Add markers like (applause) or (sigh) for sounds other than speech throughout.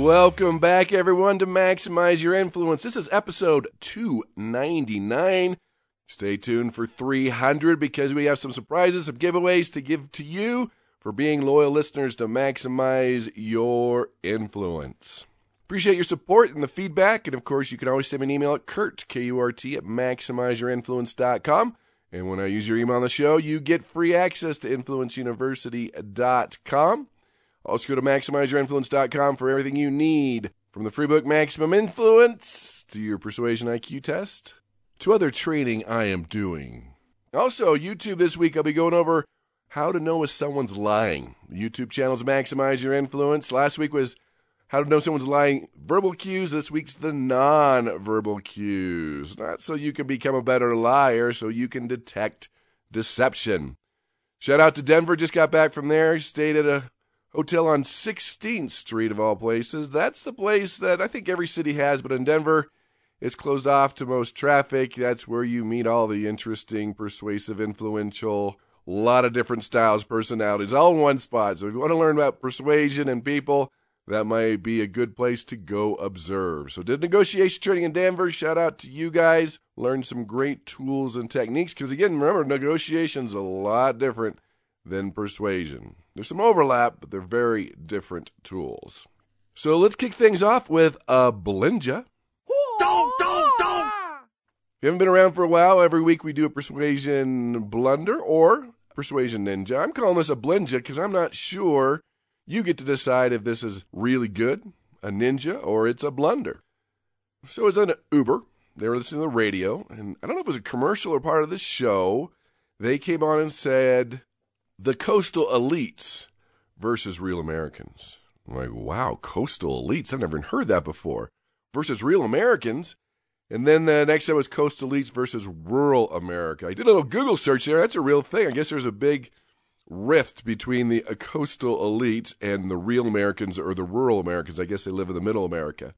Welcome back, everyone, to Maximize Your Influence. This is episode 299. Stay tuned for 300 because we have some surprises, some giveaways to give to you for being loyal listeners to maximize your influence. Appreciate your support and the feedback. And of course, you can always send me an email at Kurt, K U R T, at maximizeyourinfluence.com. And when I use your email on the show, you get free access to influenceuniversity.com. Also, go to maximizeyourinfluence.com for everything you need from the free book Maximum Influence to your persuasion IQ test to other training I am doing. Also, YouTube this week, I'll be going over how to know if someone's lying. YouTube channel's Maximize Your Influence. Last week was how to know someone's lying verbal cues. This week's the non verbal cues. Not so you can become a better liar, so you can detect deception. Shout out to Denver, just got back from there. Stayed at a hotel on 16th Street, of all places. That's the place that I think every city has, but in Denver, it's closed off to most traffic. That's where you meet all the interesting, persuasive, influential, a lot of different styles, personalities, all in one spot. So if you want to learn about persuasion and people, that might be a good place to go observe. So did negotiation training in Denver. Shout out to you guys. Learned some great tools and techniques. Because again, remember, negotiation's a lot different than persuasion. There's some overlap, but they're very different tools. So let's kick things off with a Blinja. Don't, don't, don't. If you haven't been around for a while, every week we do a persuasion blunder or persuasion ninja. I'm calling this a Blinja because I'm not sure. You get to decide if this is really good, a ninja, or it's a blunder. So it's an Uber. They were listening to the radio, and I don't know if it was a commercial or part of the show. They came on and said, the coastal elites versus real Americans. I'm like, wow, coastal elites. I've never even heard that before. Versus real Americans. And then the next time was coastal elites versus rural America. I did a little Google search there. That's a real thing. I guess there's a big rift between the coastal elites and the real Americans or the rural Americans. I guess they live in the middle America.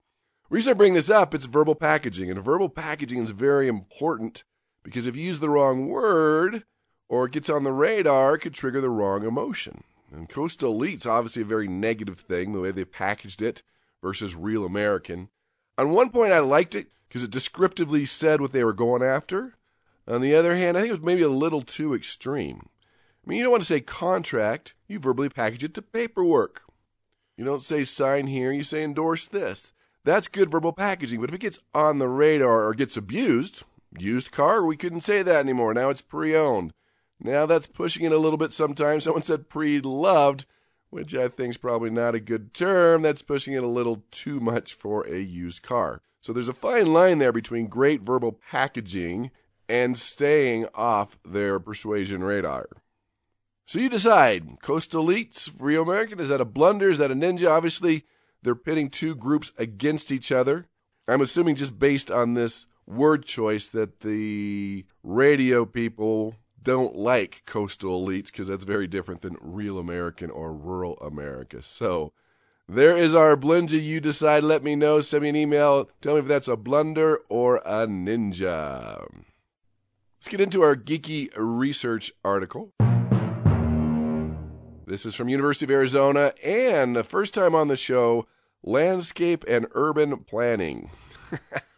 The reason I bring this up, it's verbal packaging. And verbal packaging is very important because if you use the wrong word, or it gets on the radar, it could trigger the wrong emotion. And coastal elite's obviously a very negative thing, the way they packaged it versus real American. On one point, I liked it because it descriptively said what they were going after. On the other hand, I think it was maybe a little too extreme. I mean, you don't want to say contract, you verbally package it to paperwork. You don't say sign here, you say endorse this. That's good verbal packaging, but if it gets on the radar or gets abused, used car, we couldn't say that anymore. Now it's pre owned. Now that's pushing it a little bit sometimes. Someone said pre loved, which I think is probably not a good term. That's pushing it a little too much for a used car. So there's a fine line there between great verbal packaging and staying off their persuasion radar. So you decide. Coastal Elites, Real American, is that a blunder? Is that a ninja? Obviously, they're pitting two groups against each other. I'm assuming just based on this word choice that the radio people don't like coastal elites because that's very different than real American or rural America. So there is our blunder. You decide. Let me know. Send me an email. Tell me if that's a blunder or a ninja. Let's get into our geeky research article. This is from University of Arizona and the first time on the show, landscape and urban planning. (laughs)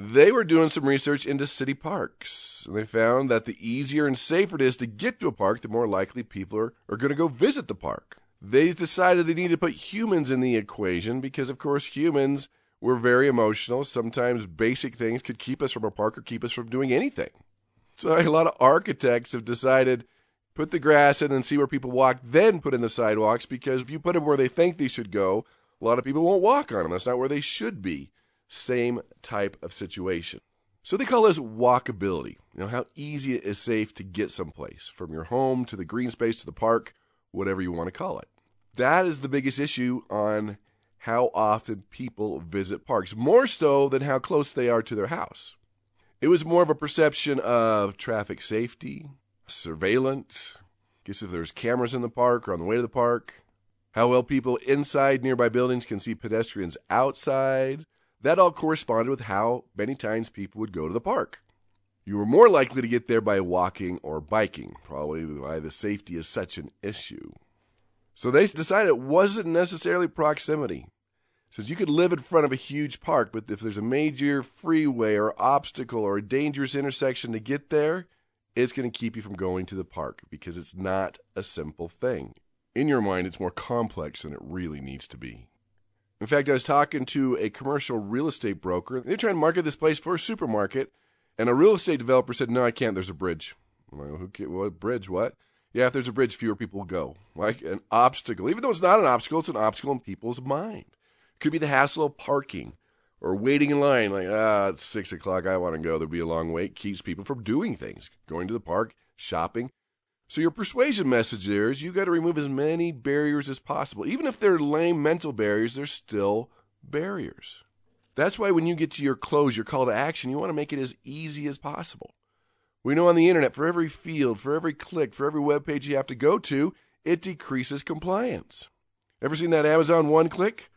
They were doing some research into city parks. And they found that the easier and safer it is to get to a park, the more likely people are, are going to go visit the park. They decided they needed to put humans in the equation because, of course, humans were very emotional. Sometimes basic things could keep us from a park or keep us from doing anything. So (laughs) a lot of architects have decided put the grass in and see where people walk, then put in the sidewalks because if you put them where they think they should go, a lot of people won't walk on them. That's not where they should be same type of situation. So they call this walkability. You know, how easy it is safe to get someplace from your home to the green space to the park, whatever you want to call it. That is the biggest issue on how often people visit parks, more so than how close they are to their house. It was more of a perception of traffic safety, surveillance, guess if there's cameras in the park or on the way to the park, how well people inside nearby buildings can see pedestrians outside. That all corresponded with how many times people would go to the park. You were more likely to get there by walking or biking, probably why the safety is such an issue. So they decided it wasn't necessarily proximity. Since you could live in front of a huge park, but if there's a major freeway or obstacle or a dangerous intersection to get there, it's going to keep you from going to the park because it's not a simple thing. In your mind, it's more complex than it really needs to be. In fact, I was talking to a commercial real estate broker. They're trying to market this place for a supermarket, and a real estate developer said, "No, I can't. There's a bridge." "Who? What bridge? What?" Yeah, if there's a bridge, fewer people will go. Like an obstacle. Even though it's not an obstacle, it's an obstacle in people's mind. It could be the hassle of parking or waiting in line. Like, ah, it's six o'clock. I want to go. There'll be a long wait. Keeps people from doing things, going to the park, shopping. So your persuasion message there is you got to remove as many barriers as possible. Even if they're lame mental barriers, they're still barriers. That's why when you get to your close, your call to action, you want to make it as easy as possible. We know on the internet, for every field, for every click, for every web page you have to go to, it decreases compliance. Ever seen that Amazon one click?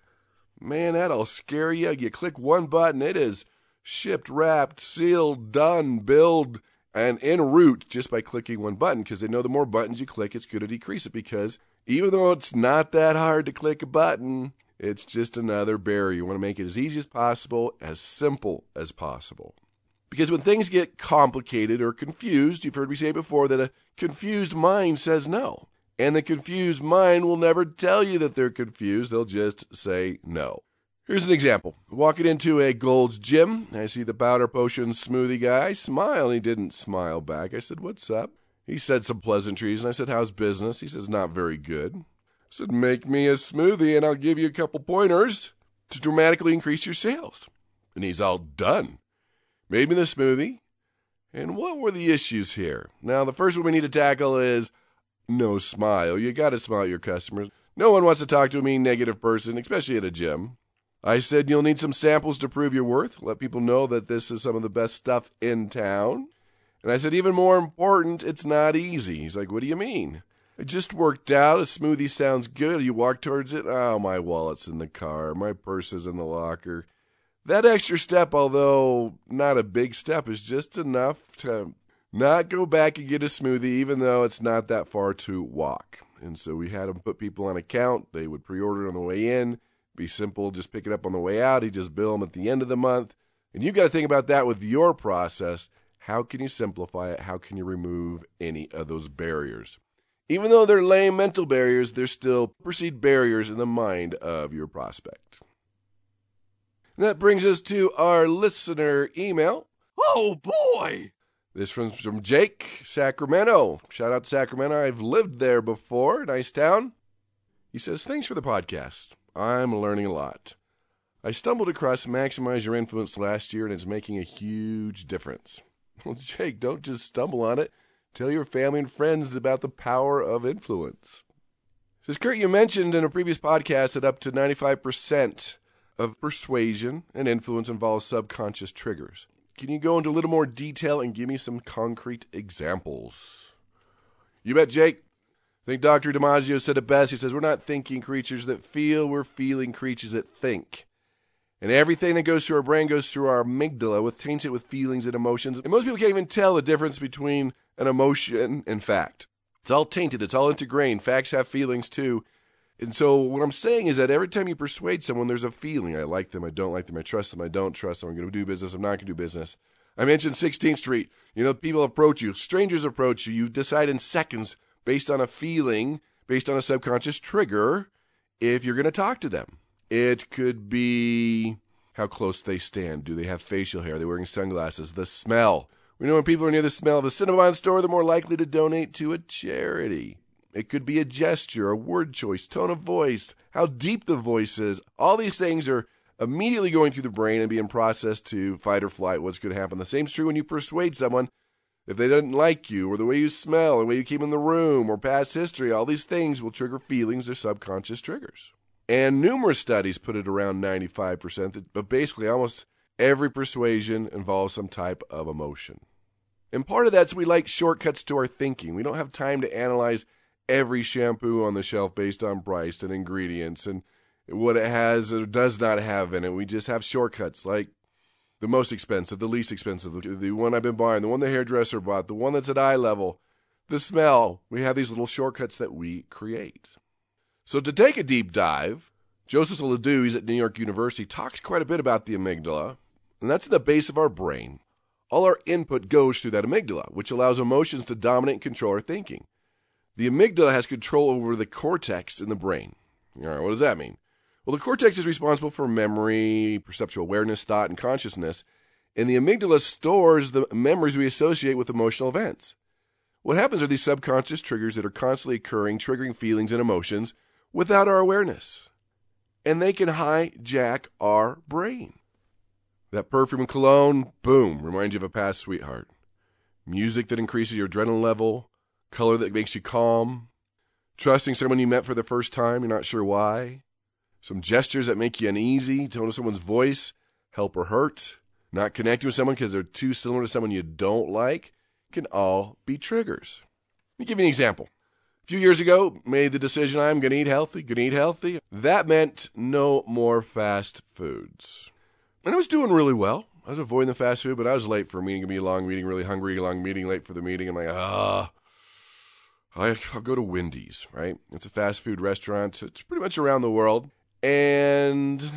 Man, that'll scare you. You click one button, it is shipped, wrapped, sealed, done, billed, and en route just by clicking one button because they know the more buttons you click, it's going to decrease it because even though it's not that hard to click a button, it's just another barrier. You want to make it as easy as possible, as simple as possible. Because when things get complicated or confused, you've heard me say before that a confused mind says no. And the confused mind will never tell you that they're confused, they'll just say no. Here's an example. Walking into a Gold's Gym, I see the powder potion smoothie guy. Smile, he didn't smile back. I said, What's up? He said some pleasantries, and I said, How's business? He says, Not very good. I said, Make me a smoothie, and I'll give you a couple pointers to dramatically increase your sales. And he's all done made me the smoothie. And what were the issues here? Now, the first one we need to tackle is no smile. You got to smile at your customers. No one wants to talk to a mean, negative person, especially at a gym. I said you'll need some samples to prove your worth. Let people know that this is some of the best stuff in town. And I said, even more important, it's not easy. He's like, what do you mean? It just worked out. A smoothie sounds good. You walk towards it. Oh, my wallet's in the car. My purse is in the locker. That extra step, although not a big step, is just enough to not go back and get a smoothie, even though it's not that far to walk. And so we had them put people on account. They would pre order on the way in. Be simple, just pick it up on the way out. He just bill them at the end of the month. And you've got to think about that with your process. How can you simplify it? How can you remove any of those barriers? Even though they're lame mental barriers, they're still perceived barriers in the mind of your prospect. That brings us to our listener email. Oh boy! This one's from Jake, Sacramento. Shout out to Sacramento. I've lived there before. Nice town. He says, Thanks for the podcast. I'm learning a lot. I stumbled across Maximize Your Influence last year and it's making a huge difference. (laughs) Well, Jake, don't just stumble on it. Tell your family and friends about the power of influence. Says Kurt, you mentioned in a previous podcast that up to 95% of persuasion and influence involves subconscious triggers. Can you go into a little more detail and give me some concrete examples? You bet, Jake. I think Dr. Damasio said it best. He says, We're not thinking creatures that feel, we're feeling creatures that think. And everything that goes through our brain goes through our amygdala, with taints it with feelings and emotions. And most people can't even tell the difference between an emotion and fact. It's all tainted, it's all ingrained. Facts have feelings too. And so what I'm saying is that every time you persuade someone, there's a feeling. I like them. I don't like them. I trust them. I don't trust them. I'm going to do business. I'm not going to do business. I mentioned 16th Street. You know, people approach you. Strangers approach you. You decide in seconds based on a feeling, based on a subconscious trigger, if you're going to talk to them. It could be how close they stand. Do they have facial hair? Are they wearing sunglasses? The smell. We know when people are near the smell of a Cinnabon store, they're more likely to donate to a charity. It could be a gesture, a word choice, tone of voice, how deep the voice is. All these things are immediately going through the brain and being processed to fight or flight. What's going to happen? The same's true when you persuade someone. If they didn't like you, or the way you smell, or the way you came in the room, or past history, all these things will trigger feelings or subconscious triggers. And numerous studies put it around 95%, but basically almost every persuasion involves some type of emotion. And part of that's we like shortcuts to our thinking. We don't have time to analyze every shampoo on the shelf based on price and ingredients and what it has or does not have in it. We just have shortcuts like the most expensive, the least expensive, the one I've been buying, the one the hairdresser bought, the one that's at eye level, the smell. We have these little shortcuts that we create. So to take a deep dive, Joseph Ledoux, he's at New York University, talks quite a bit about the amygdala, and that's at the base of our brain. All our input goes through that amygdala, which allows emotions to dominate and control our thinking. The amygdala has control over the cortex in the brain. All right, what does that mean? Well, the cortex is responsible for memory, perceptual awareness, thought, and consciousness, and the amygdala stores the memories we associate with emotional events. What happens are these subconscious triggers that are constantly occurring, triggering feelings and emotions without our awareness. And they can hijack our brain. That perfume and cologne, boom, reminds you of a past sweetheart. Music that increases your adrenaline level, color that makes you calm, trusting someone you met for the first time, you're not sure why, some gestures that make you uneasy, tone of someone's voice, help or hurt, not connecting with someone because they're too similar to someone you don't like, can all be triggers. Let me give you an example. A few years ago, made the decision I'm going to eat healthy, going to eat healthy. That meant no more fast foods. And I was doing really well. I was avoiding the fast food, but I was late for a meeting. Gonna be a long meeting, really hungry, long meeting, late for the meeting. I'm like, ah, I'll go to Wendy's, right? It's a fast food restaurant. It's pretty much around the world. And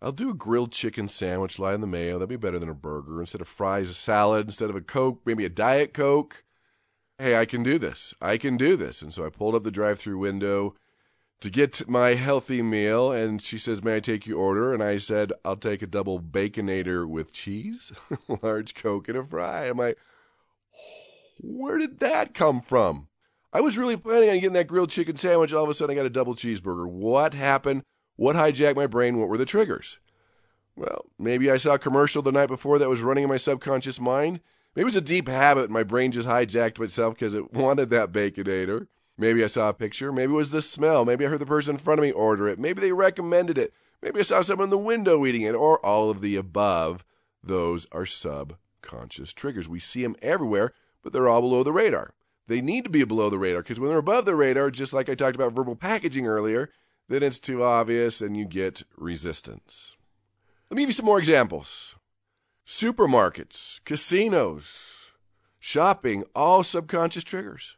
I'll do a grilled chicken sandwich, lie in the mayo. That'd be better than a burger. Instead of fries, a salad. Instead of a Coke, maybe a Diet Coke. Hey, I can do this. I can do this. And so I pulled up the drive through window to get my healthy meal. And she says, May I take your order? And I said, I'll take a double baconator with cheese, (laughs) large Coke, and a fry. I'm like, where did that come from? I was really planning on getting that grilled chicken sandwich. All of a sudden, I got a double cheeseburger. What happened? What hijacked my brain? What were the triggers? Well, maybe I saw a commercial the night before that was running in my subconscious mind. Maybe it was a deep habit my brain just hijacked itself because it (laughs) wanted that baconator. Maybe I saw a picture. Maybe it was the smell. Maybe I heard the person in front of me order it. Maybe they recommended it. Maybe I saw someone in the window eating it, or all of the above. Those are subconscious triggers. We see them everywhere, but they're all below the radar. They need to be below the radar because when they're above the radar, just like I talked about verbal packaging earlier, then it's too obvious and you get resistance. Let me give you some more examples supermarkets, casinos, shopping, all subconscious triggers.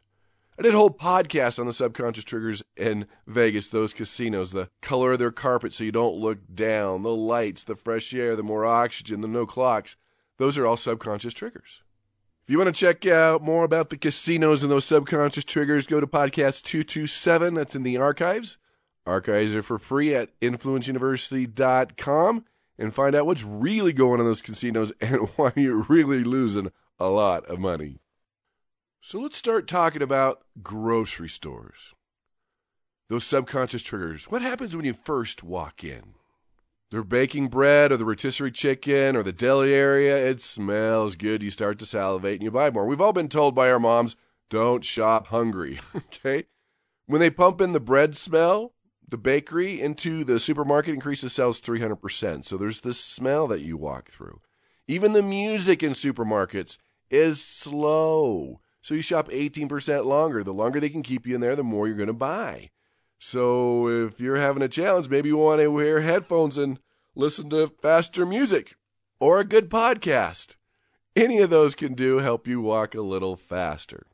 I did a whole podcast on the subconscious triggers in Vegas, those casinos, the color of their carpet so you don't look down, the lights, the fresh air, the more oxygen, the no clocks. Those are all subconscious triggers. If you want to check out more about the casinos and those subconscious triggers, go to podcast 227. That's in the archives. Archives are for free at influenceuniversity.com and find out what's really going on in those casinos (laughs) and why you're really losing a lot of money. So let's start talking about grocery stores. Those subconscious triggers. What happens when you first walk in? They're baking bread or the rotisserie chicken or the deli area. It smells good. You start to salivate and you buy more. We've all been told by our moms, don't shop hungry. (laughs) okay? When they pump in the bread smell, the bakery into the supermarket increases sales 300%. So there's this smell that you walk through. Even the music in supermarkets is slow. So you shop 18% longer. The longer they can keep you in there, the more you're going to buy. So if you're having a challenge, maybe you want to wear headphones and listen to faster music or a good podcast. Any of those can do help you walk a little faster.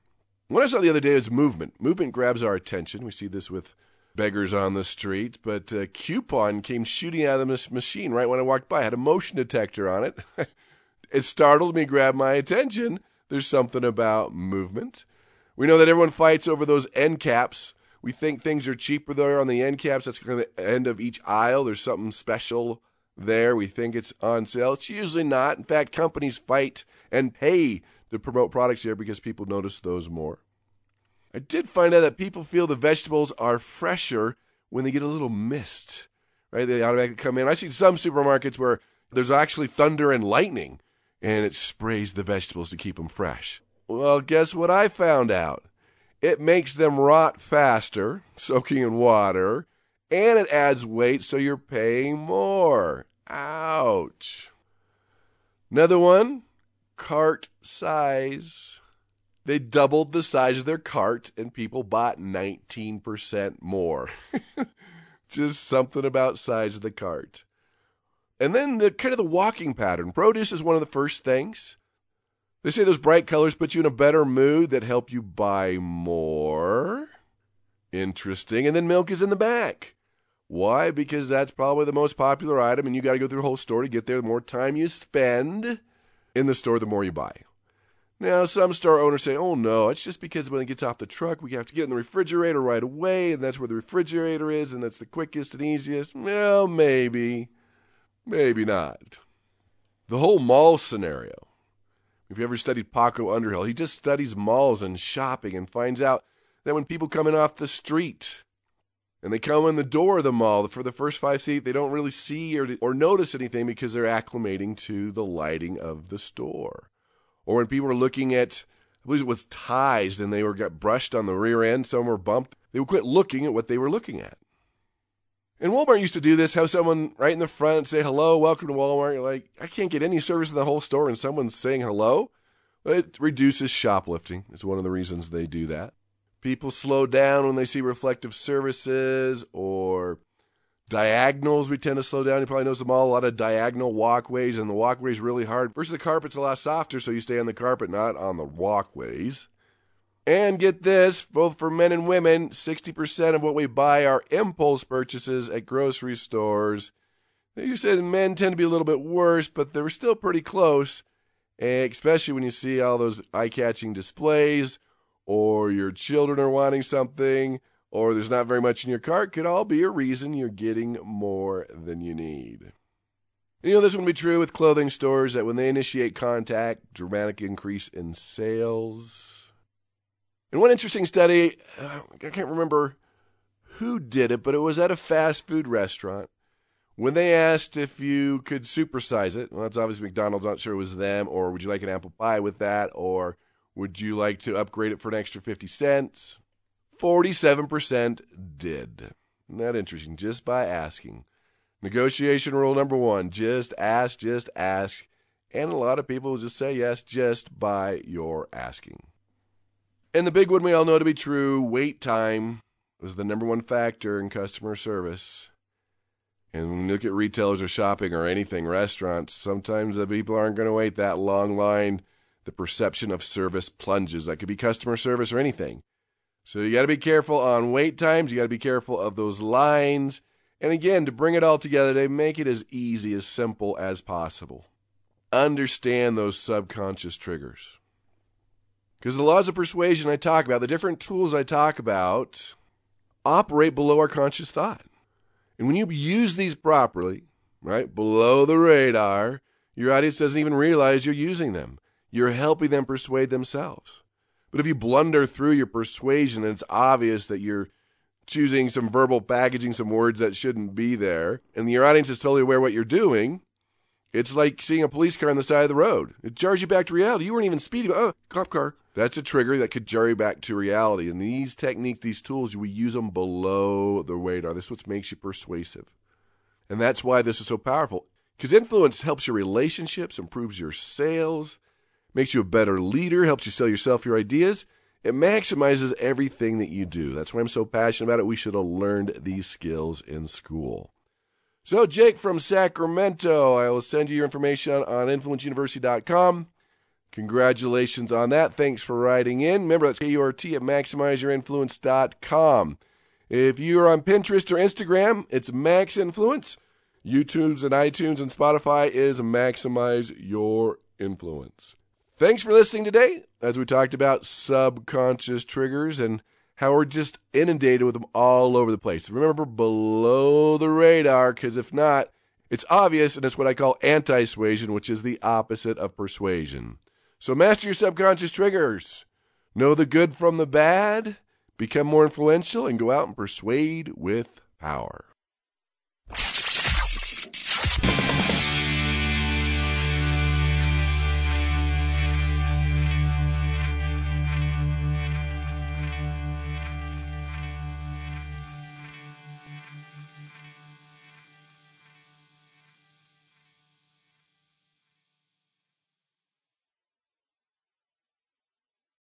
What I saw the other day is movement. Movement grabs our attention. We see this with beggars on the street, but a coupon came shooting out of this machine right when I walked by. It had a motion detector on it. (laughs) it startled me, grabbed my attention. There's something about movement. We know that everyone fights over those end caps. We think things are cheaper there on the end caps. That's kind of the end of each aisle. There's something special there. We think it's on sale. It's usually not. In fact, companies fight and pay to promote products here because people notice those more. I did find out that people feel the vegetables are fresher when they get a little mist, right? They automatically come in. I see some supermarkets where there's actually thunder and lightning and it sprays the vegetables to keep them fresh. Well, guess what I found out? It makes them rot faster, soaking in water, and it adds weight, so you're paying more. Ouch. Another one cart size. They doubled the size of their cart, and people bought 19% more. (laughs) Just something about size of the cart. And then the kind of the walking pattern. Produce is one of the first things. They say those bright colors put you in a better mood that help you buy more. Interesting. And then milk is in the back. Why? Because that's probably the most popular item, and you got to go through the whole store to get there. The more time you spend in the store, the more you buy. Now, some store owners say, oh no, it's just because when it gets off the truck, we have to get in the refrigerator right away, and that's where the refrigerator is, and that's the quickest and easiest. Well, maybe. Maybe not. The whole mall scenario. If you ever studied Paco Underhill, he just studies malls and shopping and finds out that when people come in off the street and they come in the door of the mall for the first five seats, they don't really see or, or notice anything because they're acclimating to the lighting of the store. Or when people were looking at, I believe it was ties and they were got brushed on the rear end, some were bumped, they would quit looking at what they were looking at. And Walmart used to do this, have someone right in the front say, hello, welcome to Walmart. You're like, I can't get any service in the whole store and someone's saying hello. It reduces shoplifting. It's one of the reasons they do that. People slow down when they see reflective services or diagonals. We tend to slow down. You probably know them all. A lot of diagonal walkways, and the walkway's really hard. Versus the carpet's a lot softer, so you stay on the carpet, not on the walkways. And get this, both for men and women, 60% of what we buy are impulse purchases at grocery stores. You said men tend to be a little bit worse, but they're still pretty close, eh, especially when you see all those eye catching displays or your children are wanting something, or there's not very much in your cart, could all be a reason you're getting more than you need. You know, this would be true with clothing stores that when they initiate contact, dramatic increase in sales. And one interesting study, uh, I can't remember who did it, but it was at a fast food restaurant. When they asked if you could supersize it, well, that's obviously McDonald's, not sure it was them, or would you like an apple pie with that, or would you like to upgrade it for an extra 50 cents? 47% did. Isn't that interesting? Just by asking. Negotiation rule number one just ask, just ask. And a lot of people just say yes just by your asking. And the big one we all know to be true wait time is the number one factor in customer service. And when you look at retailers or shopping or anything, restaurants, sometimes the people aren't going to wait that long line the perception of service plunges. That could be customer service or anything. So you got to be careful on wait times. You got to be careful of those lines. And again, to bring it all together, they make it as easy, as simple as possible. Understand those subconscious triggers. Because the laws of persuasion I talk about, the different tools I talk about, operate below our conscious thought. And when you use these properly, right, below the radar, your audience doesn't even realize you're using them. You're helping them persuade themselves. But if you blunder through your persuasion and it's obvious that you're choosing some verbal packaging, some words that shouldn't be there, and your audience is totally aware what you're doing, it's like seeing a police car on the side of the road. It jars you back to reality. You weren't even speeding. Oh, cop car. That's a trigger that could jar you back to reality. And these techniques, these tools, we use them below the radar. This is what makes you persuasive. And that's why this is so powerful. Because influence helps your relationships, improves your sales, makes you a better leader, helps you sell yourself your ideas. It maximizes everything that you do. That's why I'm so passionate about it. We should have learned these skills in school. So, Jake from Sacramento, I will send you your information on influenceuniversity.com. Congratulations on that. Thanks for writing in. Remember, that's K-U-R-T at maximizeyourinfluence.com. If you're on Pinterest or Instagram, it's Max Influence. YouTube's and iTunes and Spotify is Maximize Your Influence. Thanks for listening today as we talked about subconscious triggers and how we're just inundated with them all over the place. Remember, below the radar, because if not, it's obvious, and it's what I call anti suasion, which is the opposite of persuasion. So, master your subconscious triggers. Know the good from the bad, become more influential, and go out and persuade with power.